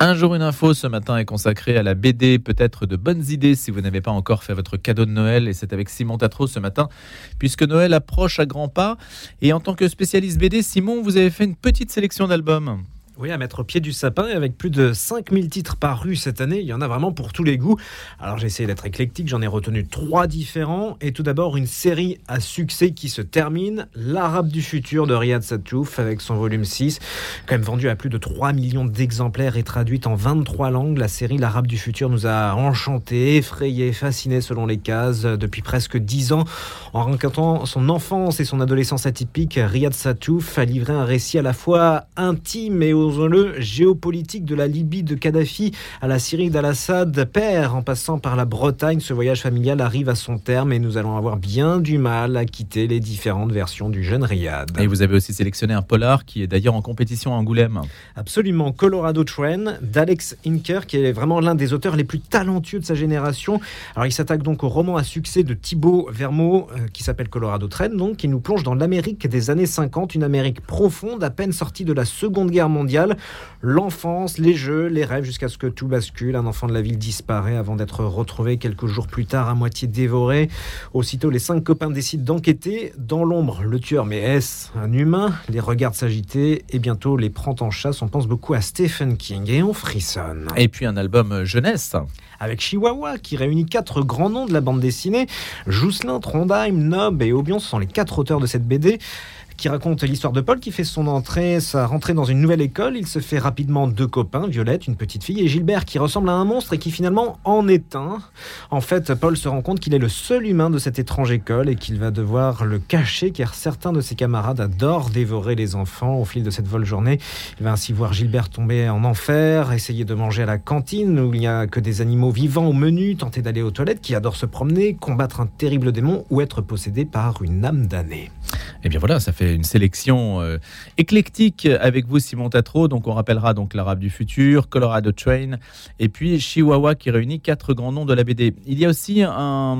Un jour une info ce matin est consacré à la BD, peut-être de bonnes idées si vous n'avez pas encore fait votre cadeau de Noël. Et c'est avec Simon Tatro ce matin puisque Noël approche à grands pas. Et en tant que spécialiste BD Simon vous avez fait une petite sélection d'albums. Oui, à mettre au pied du sapin, avec plus de 5000 titres parus cette année, il y en a vraiment pour tous les goûts. Alors j'ai essayé d'être éclectique, j'en ai retenu trois différents. Et tout d'abord, une série à succès qui se termine, L'Arabe du futur de Riyad Satouf, avec son volume 6, quand même vendu à plus de 3 millions d'exemplaires et traduite en 23 langues. La série L'Arabe du futur nous a enchantés, effrayés, fascinés selon les cases depuis presque 10 ans. En racontant son enfance et son adolescence atypique, Riyad Satouf a livré un récit à la fois intime et le géopolitique de la Libye de Kadhafi à la Syrie d'Al-Assad père, en passant par la Bretagne, ce voyage familial arrive à son terme et nous allons avoir bien du mal à quitter les différentes versions du jeune Riyad. Et vous avez aussi sélectionné un polar qui est d'ailleurs en compétition à Angoulême. Absolument, Colorado Train d'Alex Inker, qui est vraiment l'un des auteurs les plus talentueux de sa génération. Alors il s'attaque donc au roman à succès de Thibaut Vermeau euh, qui s'appelle Colorado Train, donc qui nous plonge dans l'Amérique des années 50, une Amérique profonde, à peine sortie de la Seconde Guerre mondiale l'enfance, les jeux, les rêves, jusqu'à ce que tout bascule. Un enfant de la ville disparaît avant d'être retrouvé quelques jours plus tard à moitié dévoré. Aussitôt, les cinq copains décident d'enquêter. Dans l'ombre, le tueur, mais est-ce un humain? Les regarde s'agiter et bientôt les prend en chasse. On pense beaucoup à Stephen King et on frissonne. Et puis un album jeunesse avec Chihuahua qui réunit quatre grands noms de la bande dessinée. Jousselin, Trondheim, Nob et Aubion sont les quatre auteurs de cette BD qui raconte l'histoire de Paul qui fait son entrée, sa rentrée dans une nouvelle école. Il se fait rapidement deux copains, Violette, une petite fille, et Gilbert qui ressemble à un monstre et qui finalement en est un. En fait, Paul se rend compte qu'il est le seul humain de cette étrange école et qu'il va devoir le cacher car certains de ses camarades adorent dévorer les enfants au fil de cette vol journée. Il va ainsi voir Gilbert tomber en enfer, essayer de manger à la cantine où il n'y a que des animaux vivants au menu, tenter d'aller aux toilettes, qui adore se promener, combattre un terrible démon ou être possédé par une âme damnée. Et bien voilà, ça fait une sélection euh, éclectique avec vous, Simon Tatro. Donc on rappellera donc l'Arabe du futur, Colorado Train, et puis Chihuahua qui réunit quatre grands noms de la BD. Il y a aussi un,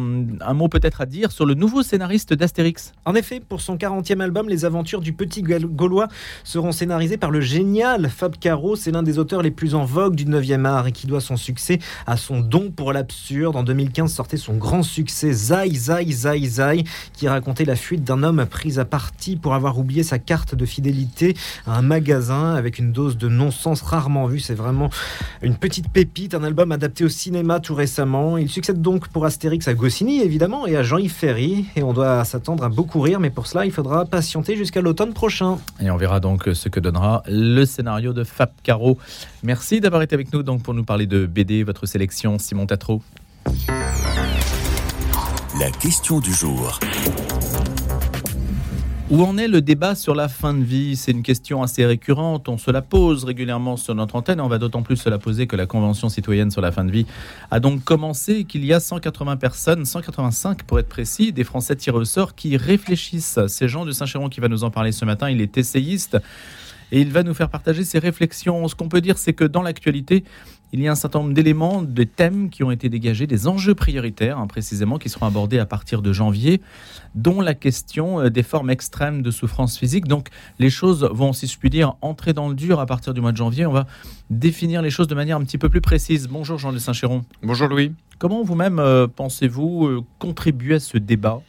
mot peut-être à dire sur le nouveau scénariste d'Astérix. En effet, pour son 40e album, les aventures du petit Gaulois seront scénarisées par le génial Fab Caro. C'est l'un des auteurs les plus en vogue du 9e art et qui doit son succès à son don pour l'absurde. En 2015 sortait son grand succès Zai Zai Zai Zai qui racontait la fuite d'un homme pris à partie pour avoir oublié sa carte de fidélité à un magasin avec une dose de non-sens rarement vue. C'est vraiment une petite pépite, un album adapté au cinéma tout récemment. Il succède donc pour Astérix à Goscinny évidemment et à Jean-Yves Ferry et on doit s'attendre à beaucoup rire mais pour cela il faudra patienter jusqu'à l'automne prochain. Et on verra donc ce que donnera le scénario de Fab Caro. Merci d'avoir été avec nous donc pour nous parler de BD, votre sélection Simon Tatro. La question du jour. Où en est le débat sur la fin de vie? C'est une question assez récurrente. On se la pose régulièrement sur notre antenne. On va d'autant plus se la poser que la Convention citoyenne sur la fin de vie a donc commencé, qu'il y a 180 personnes, 185 pour être précis, des Français tirés au sort qui réfléchissent. C'est Jean de Saint-Chéron qui va nous en parler ce matin. Il est essayiste et il va nous faire partager ses réflexions. Ce qu'on peut dire, c'est que dans l'actualité, il y a un certain nombre d'éléments, de thèmes qui ont été dégagés, des enjeux prioritaires hein, précisément, qui seront abordés à partir de janvier, dont la question euh, des formes extrêmes de souffrance physique. Donc les choses vont, si je puis dire, entrer dans le dur à partir du mois de janvier. On va définir les choses de manière un petit peu plus précise. Bonjour Jean de Saint-Chéron. Bonjour Louis. Comment vous-même euh, pensez-vous euh, contribuer à ce débat?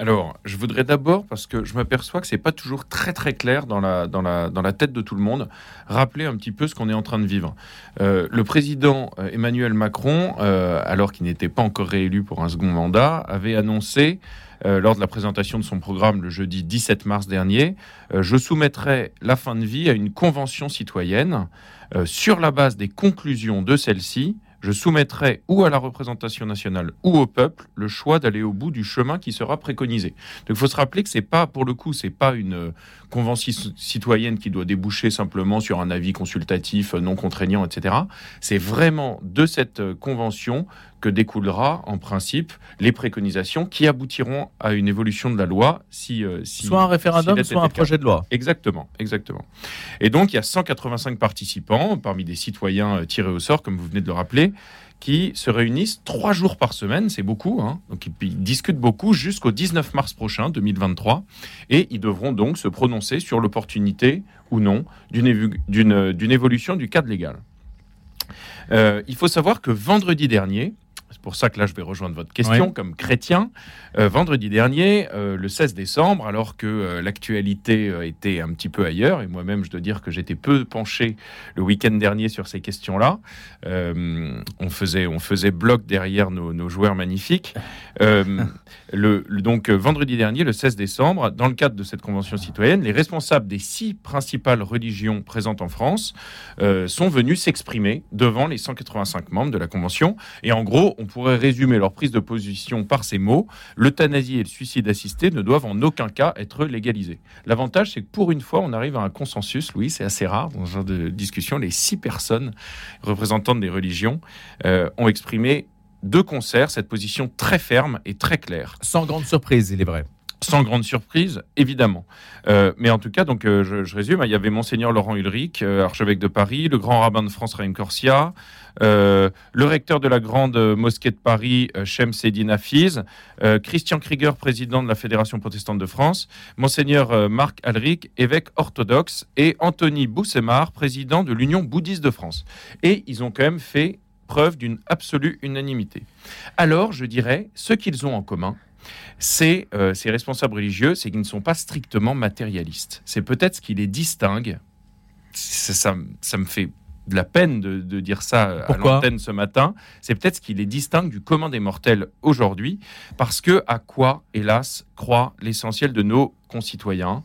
Alors, je voudrais d'abord, parce que je m'aperçois que c'est pas toujours très très clair dans la, tête de tout le monde, rappeler un petit peu ce qu'on est en train de vivre. Euh, le président euh, Emmanuel Macron, euh, alors qu'il n'était pas encore réélu pour un second mandat, avait annoncé lors de la présentation de son programme le jeudi 17 mars dernier, je soumettrai la fin de vie à une convention citoyenne sur la base des conclusions de celle-ci je soumettrai ou à la représentation nationale ou au peuple le choix d'aller au bout du chemin qui sera préconisé. Donc il faut se rappeler que c'est pas, pour le coup, c'est pas une euh, convention citoyenne qui doit déboucher simplement sur un avis consultatif euh, non contraignant, etc. C'est vraiment de cette euh, convention que découlera en principe les préconisations qui aboutiront à une évolution de la loi si, soit un référendum soit un projet de loi exactement exactement et donc il y a 185 participants parmi des citoyens tirés au sort comme vous venez de le rappeler qui se réunissent trois jours par semaine, c'est beaucoup, hein. donc ils, discutent beaucoup jusqu'au 19 mars prochain, 2023, et ils devront donc se prononcer sur l'opportunité ou non d'une évolution du cadre légal. Euh, il faut savoir que vendredi dernier, c'est pour ça que là je vais rejoindre votre question Ouais. comme chrétien. Euh, vendredi dernier, euh, le 16 décembre, alors que euh, l'actualité était un petit peu ailleurs, et moi-même je dois dire que j'étais peu penché le week-end dernier sur ces questions-là, on, faisait, on faisait bloc derrière nos, nos joueurs magnifiques. Le, le- donc vendredi dernier, le 16 décembre, dans le cadre de cette convention citoyenne, les responsables des six principales religions présentes en France sont venus s'exprimer devant les 185 membres de la convention. Et en gros, on pourrait résumer leur prise de position par ces mots l'euthanasie et le suicide assisté ne doivent en aucun cas être légalisés. L'avantage, c'est que pour une fois, on arrive à un consensus. Louis, c'est assez rare dans ce genre de discussion. Les six personnes représentantes des religions euh, ont exprimé de concert cette position très ferme et très claire Sans grande surprise, il est vrai. Sans grande surprise, évidemment. Euh, mais en tout cas, donc, euh, je, résume, il y avait Monseigneur Laurent Ulrich, euh, archevêque de Paris, le grand rabbin de France, Raïm Corsia, le recteur de la grande mosquée de Paris, Shem Seddin Hafiz, Christian Krieger, président de la Fédération protestante de France, Monseigneur Marc Alric, évêque orthodoxe, et Anthony Boussemar, président de l'Union bouddhiste de France. Et ils ont quand même fait preuve d'une absolue unanimité. Alors, je dirais, ce qu'ils ont en commun, c'est euh, ces responsables religieux, c'est qu'ils ne sont pas strictement matérialistes. C'est peut-être ce qui les distingue. Ça, ça, ça me fait de la peine de, de dire ça euh, à Pourquoi? l'antenne ce matin. C'est peut-être ce qui les distingue du commun des mortels aujourd'hui, parce que à quoi, hélas, croit l'essentiel de nos concitoyens,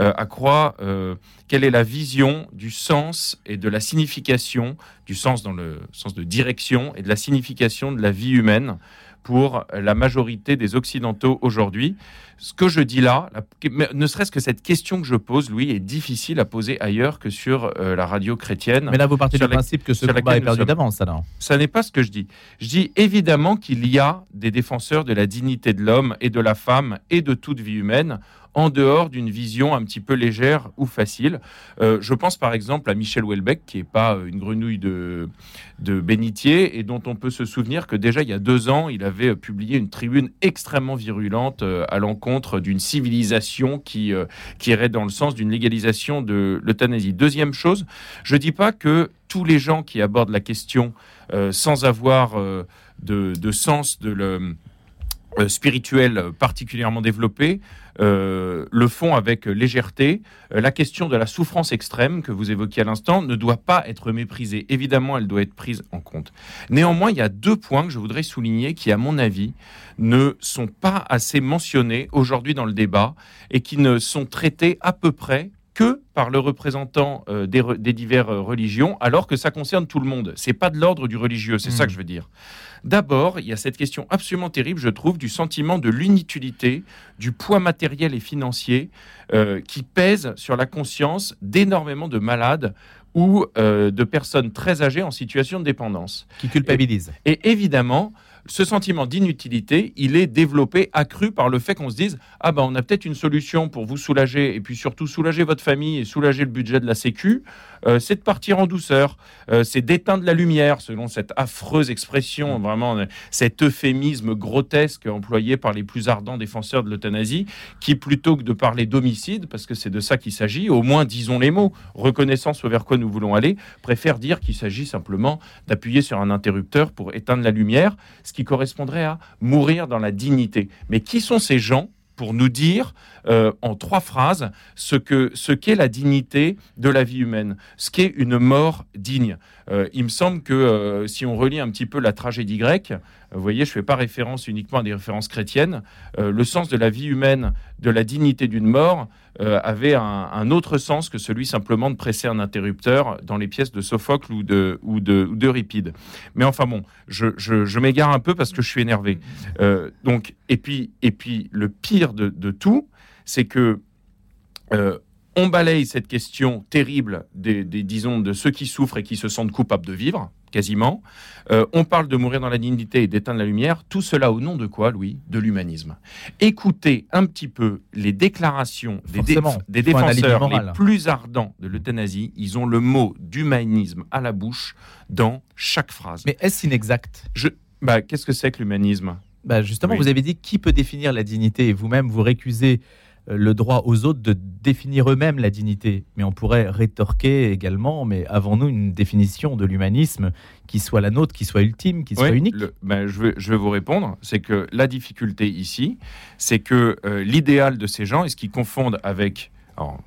euh, à quoi, euh, quelle est la vision du sens et de la signification, du sens dans le sens de direction et de la signification de la vie humaine? Pour la majorité des Occidentaux aujourd'hui. Ce que je dis là, la- ne serait-ce que cette question que je pose, Louis, est difficile à poser ailleurs que sur euh, la radio chrétienne. Mais là, vous partez du la- principe que ce combat est perdu d'avance, alors. Ça n'est pas ce que je dis. Je dis évidemment qu'il y a des défenseurs de la dignité de l'homme et de la femme et de toute vie humaine en dehors d'une vision un petit peu légère ou facile. Euh, je pense par exemple à Michel Houellebecq, qui n'est pas euh, une grenouille de, de bénitier et dont on peut se souvenir que déjà il y a deux ans, il avait publié une tribune extrêmement virulente euh, à l'encontre d'une civilisation qui, qui irait dans le sens d'une légalisation de l'euthanasie. Deuxième chose, je dis pas que tous les gens qui abordent la question sans avoir de, de sens de le, euh, spirituel particulièrement développé euh, le font avec légèreté. Euh, la question de la souffrance extrême que vous évoquiez à l'instant ne doit pas être méprisée. Évidemment, elle doit être prise en compte. Néanmoins, il y a deux points que je voudrais souligner qui, à mon avis, ne sont pas assez mentionnés aujourd'hui dans le débat et qui ne sont traités à peu près que par le représentant euh, des, re- des diverses euh, religions, alors que ça concerne tout le monde. C'est pas de l'ordre du religieux, c'est ça Mm. que je veux dire. D'abord, il y a cette question absolument terrible, je trouve, du sentiment de l'inutilité, du poids matériel et financier euh, qui pèse sur la conscience d'énormément de malades ou euh, de personnes très âgées en situation de dépendance. Qui culpabilise. Et évidemment, ce sentiment d'inutilité, il est développé, accru par le fait qu'on se dise ah ben on a peut-être une solution pour vous soulager et puis surtout soulager votre famille et soulager le budget de la Sécu, euh, c'est de partir en douceur, Euh, c'est d'éteindre la lumière, selon cette affreuse expression, vraiment euh, cet euphémisme grotesque employé par les plus ardents défenseurs de l'euthanasie, qui plutôt que de parler d'homicide, parce que c'est de ça qu'il s'agit, au moins disons les mots, reconnaissance vers quoi nous voulons aller, préfère dire qu'il s'agit simplement d'appuyer sur un interrupteur pour éteindre la lumière, ce qui correspondrait à mourir dans la dignité. Mais qui sont ces gens pour nous dire euh, en trois phrases ce que ce qu'est la dignité de la vie humaine, ce qu'est une mort digne? Euh, il me semble que euh, si on relit un petit peu la tragédie grecque, vous voyez, je ne fais pas référence uniquement à des références chrétiennes, euh, le sens de la vie humaine, de la dignité d'une mort, euh, avait un, autre sens que celui simplement de presser un interrupteur dans les pièces de Sophocle ou de ou de ou d'Euripide. Mais enfin bon, je, je, m'égare un peu parce que je suis énervé. Euh, donc et puis et puis le pire de, de tout, c'est que on balaye cette question terrible des, des, disons de ceux qui souffrent et qui se sentent coupables de vivre quasiment. Euh, on parle de mourir dans la dignité et d'éteindre la lumière. Tout cela au nom de quoi, Louis? De l'humanisme. Écoutez un petit peu les déclarations des, dé- défenseurs les plus ardents de l'euthanasie. Ils ont le mot d'humanisme à la bouche dans chaque phrase. Mais est-ce inexact? Je, bah, qu'est-ce que c'est que l'humanisme? Bah, Justement, Oui. vous avez dit qui peut définir la dignité et vous-même vous récusez le droit aux autres de définir eux-mêmes la dignité. Mais on pourrait rétorquer également, mais avons-nous une définition de l'humanisme qui soit la nôtre, qui soit ultime, qui soit unique? ben, je, vais, je, vais, vous répondre. C'est que la difficulté ici, c'est que euh, l'idéal de ces gens, et ce qu'ils confondent avec...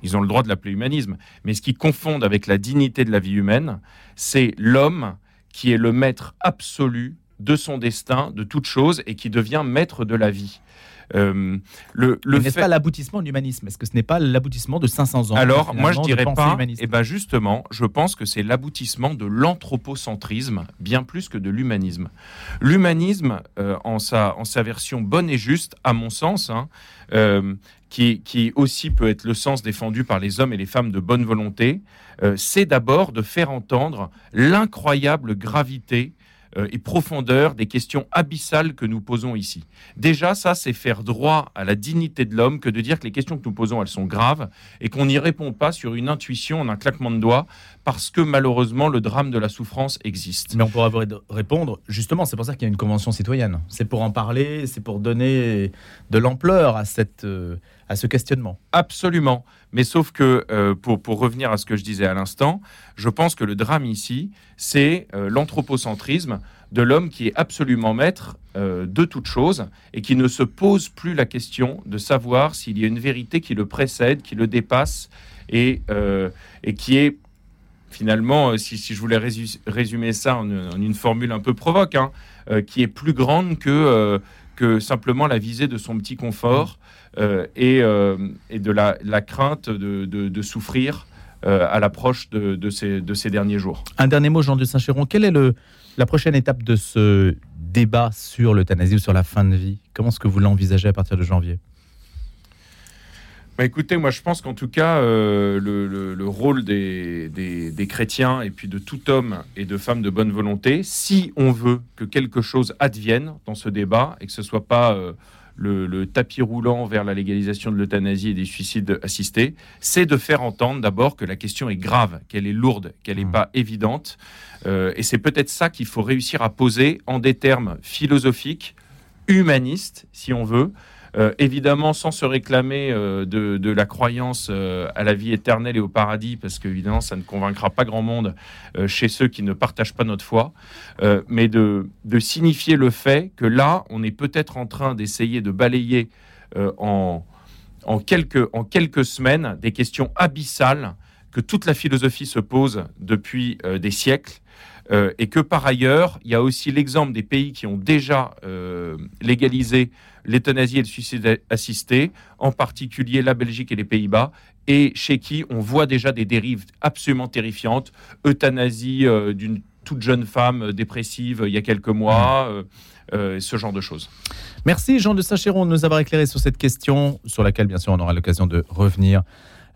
ils ont le droit de l'appeler humanisme, mais ce qu'ils confondent avec la dignité de la vie humaine, c'est l'homme qui est le maître absolu de son destin, de toute chose, et qui devient maître de la vie. Euh, le, le n'est-ce pas l'aboutissement de l'humanisme? Est-ce que ce n'est pas l'aboutissement de 500 ans Alors, moi, je dirais pas. Et eh ben justement, je pense que c'est l'aboutissement de l'anthropocentrisme, bien plus que de l'humanisme. L'humanisme, euh, en, sa, en sa version bonne et juste, à mon sens, hein, euh, qui, qui, aussi peut être le sens défendu par les hommes et les femmes de bonne volonté, c'est d'abord de faire entendre l'incroyable gravité euh, et profondeur des questions abyssales que nous posons ici. Déjà, ça, c'est faire droit à la dignité de l'homme que de dire que les questions que nous posons, elles sont graves et qu'on n'y répond pas sur une intuition, en un claquement de doigts, parce que malheureusement, le drame de la souffrance existe. Mais on pourra répondre, justement, c'est pour ça qu'il y a une convention citoyenne. C'est pour en parler, c'est pour donner de l'ampleur à cette... Euh, à ce questionnement. Absolument. Mais sauf que, euh, pour, pour, revenir à ce que je disais à l'instant, je pense que le drame ici, c'est euh, l'anthropocentrisme de l'homme qui est absolument maître euh, de toute chose et qui ne se pose plus la question de savoir s'il y a une vérité qui le précède, qui le dépasse et, et qui est finalement, si, si, je voulais résumer ça en, une formule un peu provoque, hein, qui est plus grande que, que simplement la visée de son petit confort euh, euh, et, de la, crainte de, souffrir euh, à l'approche de, ces, de ces derniers jours. Un dernier mot, Jean de Saint-Chéron. Quelle est le, la prochaine étape de ce débat sur l'euthanasie ou sur la fin de vie? Comment est-ce que vous l'envisagez à partir de janvier? Bah écoutez, moi je pense qu'en tout cas, le, rôle des, des, chrétiens et puis de tout homme et de femme de bonne volonté, si on veut que quelque chose advienne dans ce débat et que ce soit pas le, tapis roulant vers la légalisation de l'euthanasie et des suicides assistés, c'est de faire entendre d'abord que la question est grave, qu'elle est lourde, qu'elle n'est mmh. pas évidente. Euh, et c'est peut-être ça qu'il faut réussir à poser en des termes philosophiques, humanistes, si on veut, euh, évidemment, sans se réclamer euh, de, la croyance euh, à la vie éternelle et au paradis, parce qu'évidemment, ça ne convaincra pas grand monde chez ceux qui ne partagent pas notre foi, mais de, signifier le fait que là, on est peut-être en train d'essayer de balayer en, quelques, en quelques semaines des questions abyssales que toute la philosophie se pose depuis des siècles. et que par ailleurs, il y a aussi l'exemple des pays qui ont déjà légalisé l'euthanasie et le suicide assisté, en particulier la Belgique et les Pays-Bas, et chez qui on voit déjà des dérives absolument terrifiantes. Euthanasie euh, d'une toute jeune femme euh, dépressive euh, il y a quelques mois. ce genre de choses. Merci Jean de Sacheron de nous avoir éclairé sur cette question, sur laquelle bien sûr on aura l'occasion de revenir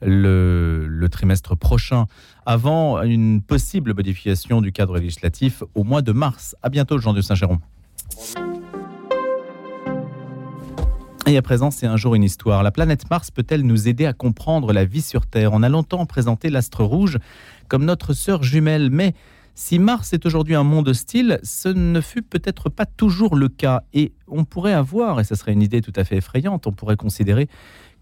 le, le, trimestre prochain, avant une possible modification du cadre législatif au mois de mars. À bientôt Jean de Saint-Géron. Et à présent, c'est un jour une histoire. La planète Mars peut-elle nous aider à comprendre la vie sur Terre On a longtemps présenté l'astre rouge comme notre sœur jumelle, mais si Mars est aujourd'hui un monde hostile, ce ne fut peut-être pas toujours le cas. Et on pourrait avoir, et ce serait une idée tout à fait effrayante, on pourrait considérer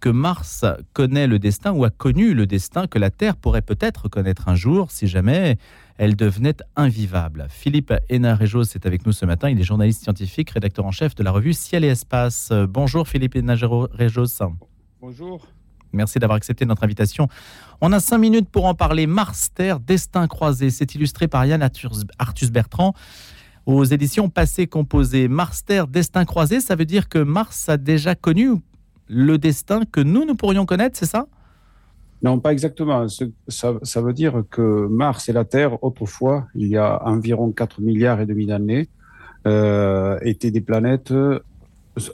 que Mars connaît le destin ou a connu le destin que la Terre pourrait peut-être connaître un jour si jamais elle devenait invivable. Philippe Hénarejos est avec nous ce matin. Il est journaliste scientifique, rédacteur en chef de la revue Ciel et Espace. Bonjour Philippe Hénarejos. Bonjour. Merci d'avoir accepté notre invitation. On a cinq minutes pour en parler. Mars-Terre, destin croisé. C'est illustré par Yann Arthus Bertrand aux éditions Passé Composé. Mars-Terre, destin croisé, ça veut dire que Mars a déjà connu le destin que nous, nous pourrions connaître, c'est ça? Non, pas exactement. Ça, veut dire que Mars et la Terre, autrefois, il y a environ 4 milliards et demi d'années, euh, étaient des planètes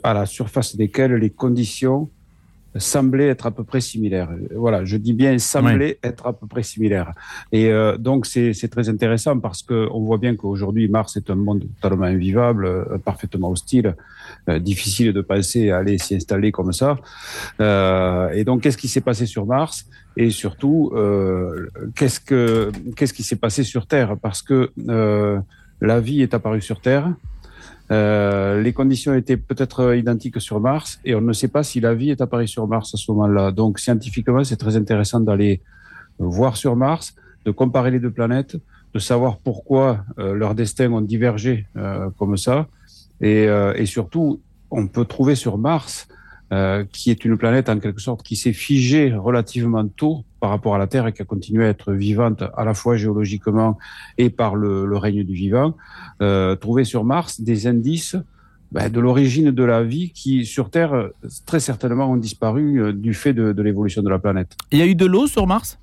à la surface desquelles les conditions semblait être à peu près similaire. Voilà, je dis bien semblait être à peu près similaire. Et euh, donc c'est très intéressant parce que on voit bien qu'aujourd'hui Mars est un monde totalement invivable, euh, parfaitement hostile, euh, difficile de penser à aller s'y installer comme ça. et donc qu'est-ce qui s'est passé sur Mars? Et surtout qu'est-ce que qu'est-ce qui s'est passé sur Terre? Parce que la vie est apparue sur Terre Euh, les conditions étaient peut-être identiques sur Mars et on ne sait pas si la vie est apparue sur Mars à ce moment-là. Donc scientifiquement, c'est très intéressant d'aller voir sur Mars, de comparer les deux planètes, de savoir pourquoi euh, leurs destins ont divergé euh, comme ça. Et, euh, et, surtout, on peut trouver sur Mars, qui est une planète en quelque sorte qui s'est figée relativement tôt par rapport à la Terre et qui a continué à être vivante à la fois géologiquement et par le, le règne du vivant, trouver sur Mars des indices ben, de l'origine de la vie qui, sur Terre, très certainement ont disparu du fait de, de l'évolution de la planète. Il y a eu de l'eau sur Mars?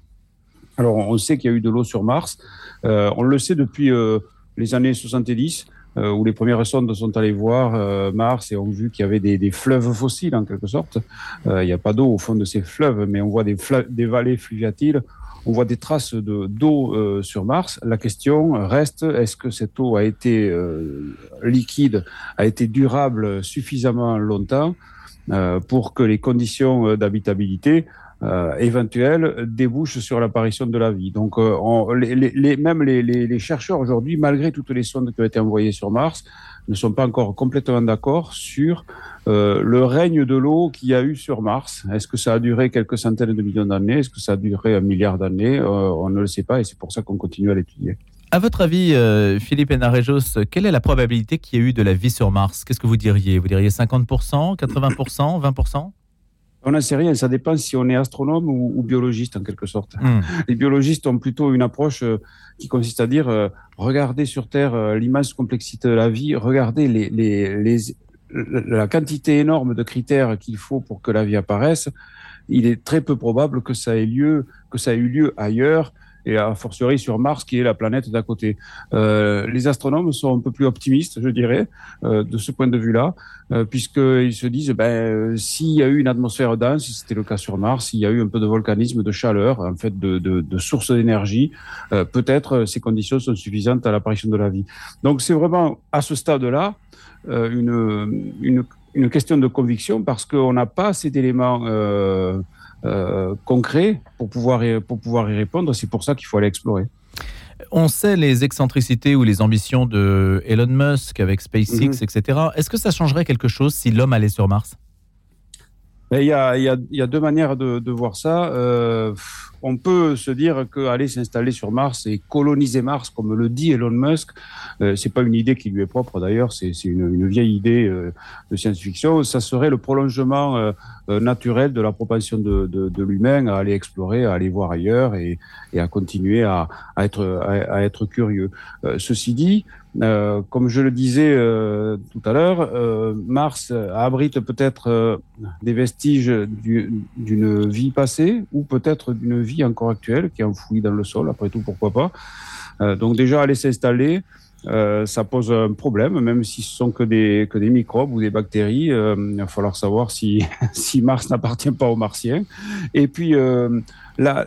Alors, on sait qu'il y a eu de l'eau sur Mars. Euh, on le sait depuis euh, les années 70, euh, où les premières sondes sont allées voir euh, Mars et ont vu qu'il y avait des, fleuves fossiles, en quelque sorte. Euh, il n'y a pas d'eau au fond de ces fleuves, mais on voit des, vallées fluviatiles. On voit des traces de, d'eau sur Mars. La question reste, est-ce que cette eau a été liquide, a été durable suffisamment longtemps pour que les conditions d'habitabilité euh, éventuelle débouche sur l'apparition de la vie. Donc, euh, les, même les, chercheurs aujourd'hui, malgré toutes les sondes qui ont été envoyées sur Mars, ne sont pas encore complètement d'accord sur euh, le règne de l'eau qu'il y a eu sur Mars. Est-ce que ça a duré quelques centaines de millions d'années? Est-ce que ça a duré un milliard d'années? On ne le sait pas et c'est pour ça qu'on continue à l'étudier. À votre avis, Philippe Enarejos, quelle est la probabilité qu'il y ait eu de la vie sur Mars? Qu'est-ce que vous diriez? Vous diriez 50%, 80%, 20% on n'en sait rien, ça dépend si on est astronome ou, ou biologiste en quelque sorte. Mm. Les biologistes ont plutôt une approche euh, qui consiste à dire euh, regardez sur Terre euh, l'immense complexité de la vie, regardez les, les, les, la quantité énorme de critères qu'il faut pour que la vie apparaisse. Il est très peu probable que ça ait lieu, que ça ait eu lieu ailleurs et a fortiori sur Mars, qui est la planète d'à côté. Euh, les astronomes sont un peu plus optimistes, je dirais, euh, de ce point de vue-là, euh, puisqu'ils se disent, ben, s'il y a eu une atmosphère dense, c'était le cas sur Mars, s'il y a eu un peu de volcanisme, de chaleur, en fait, de, de, de source d'énergie, euh, peut-être ces conditions sont suffisantes à l'apparition de la vie. Donc c'est vraiment à ce stade-là euh, une, une, une, question de conviction, parce qu'on n'a pas assez d'éléments euh, concret pour pouvoir, y, pour pouvoir y répondre. C'est pour ça qu'il faut aller explorer. On sait les excentricités ou les ambitions de Elon Musk avec SpaceX, -hmm. etc. Est-ce que ça changerait quelque chose si l'homme allait sur Mars? Ben, il y, a, il, y a, il y a deux manières de, de voir ça. Euh, on peut se dire qu'aller s'installer sur Mars et coloniser Mars, comme le dit Elon Musk, euh, c'est pas une idée qui lui est propre d'ailleurs, c'est une, vieille idée euh, de science-fiction. Ça serait le prolongement euh, euh naturel de la propension de, l'humain à aller explorer, à aller voir ailleurs et, à continuer à, être, curieux. Ceci dit, comme je le disais tout à l'heure, Mars abrite peut-être des vestiges d'une vie passée ou peut-être d'une vie encore actuelle qui est enfouie dans le sol. Après tout, pourquoi pas euh, Donc déjà, aller s'installer, euh, ça pose un problème, même si ce sont que des, que des microbes ou des bactéries. il va falloir savoir si, si Mars n'appartient pas aux Martiens. Et puis Là,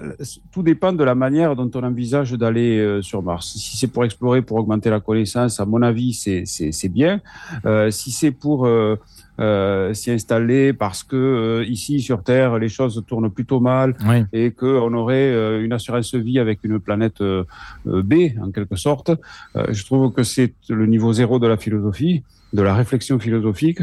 tout dépend de la manière dont on envisage d'aller euh, sur Mars. Si c'est pour explorer, pour augmenter la connaissance, à mon avis, c'est bien. Euh, si c'est pour euh, s'y installer parce que euh, ici sur Terre les choses tournent plutôt mal oui. et qu'on aurait euh, une assurance vie avec une planète B en quelque sorte, je trouve que c'est le niveau zéro de la philosophie, de la réflexion philosophique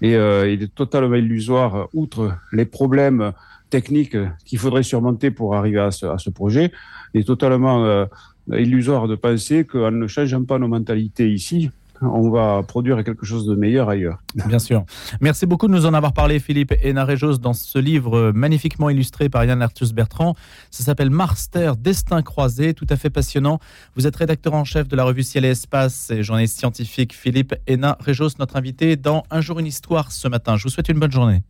et il est totalement illusoire, outre les problèmes techniques qu'il faudrait surmonter pour arriver à ce, à ce projet. Il est totalement illusoire de penser qu'en ne changeant pas nos mentalités ici, on va produire quelque chose de meilleur ailleurs. Bien sûr. Merci beaucoup de nous en avoir parlé, Philippe Hénarejos, dans ce livre magnifiquement illustré par Yann Arthus Bertrand. Ça s'appelle Mars Terre, Destin croisé, tout à fait passionnant. Vous êtes rédacteur en chef de la revue Ciel et Espace et journaliste scientifique Philippe Hénarejos, notre invité dans Un jour une histoire ce matin. Je vous souhaite une bonne journée.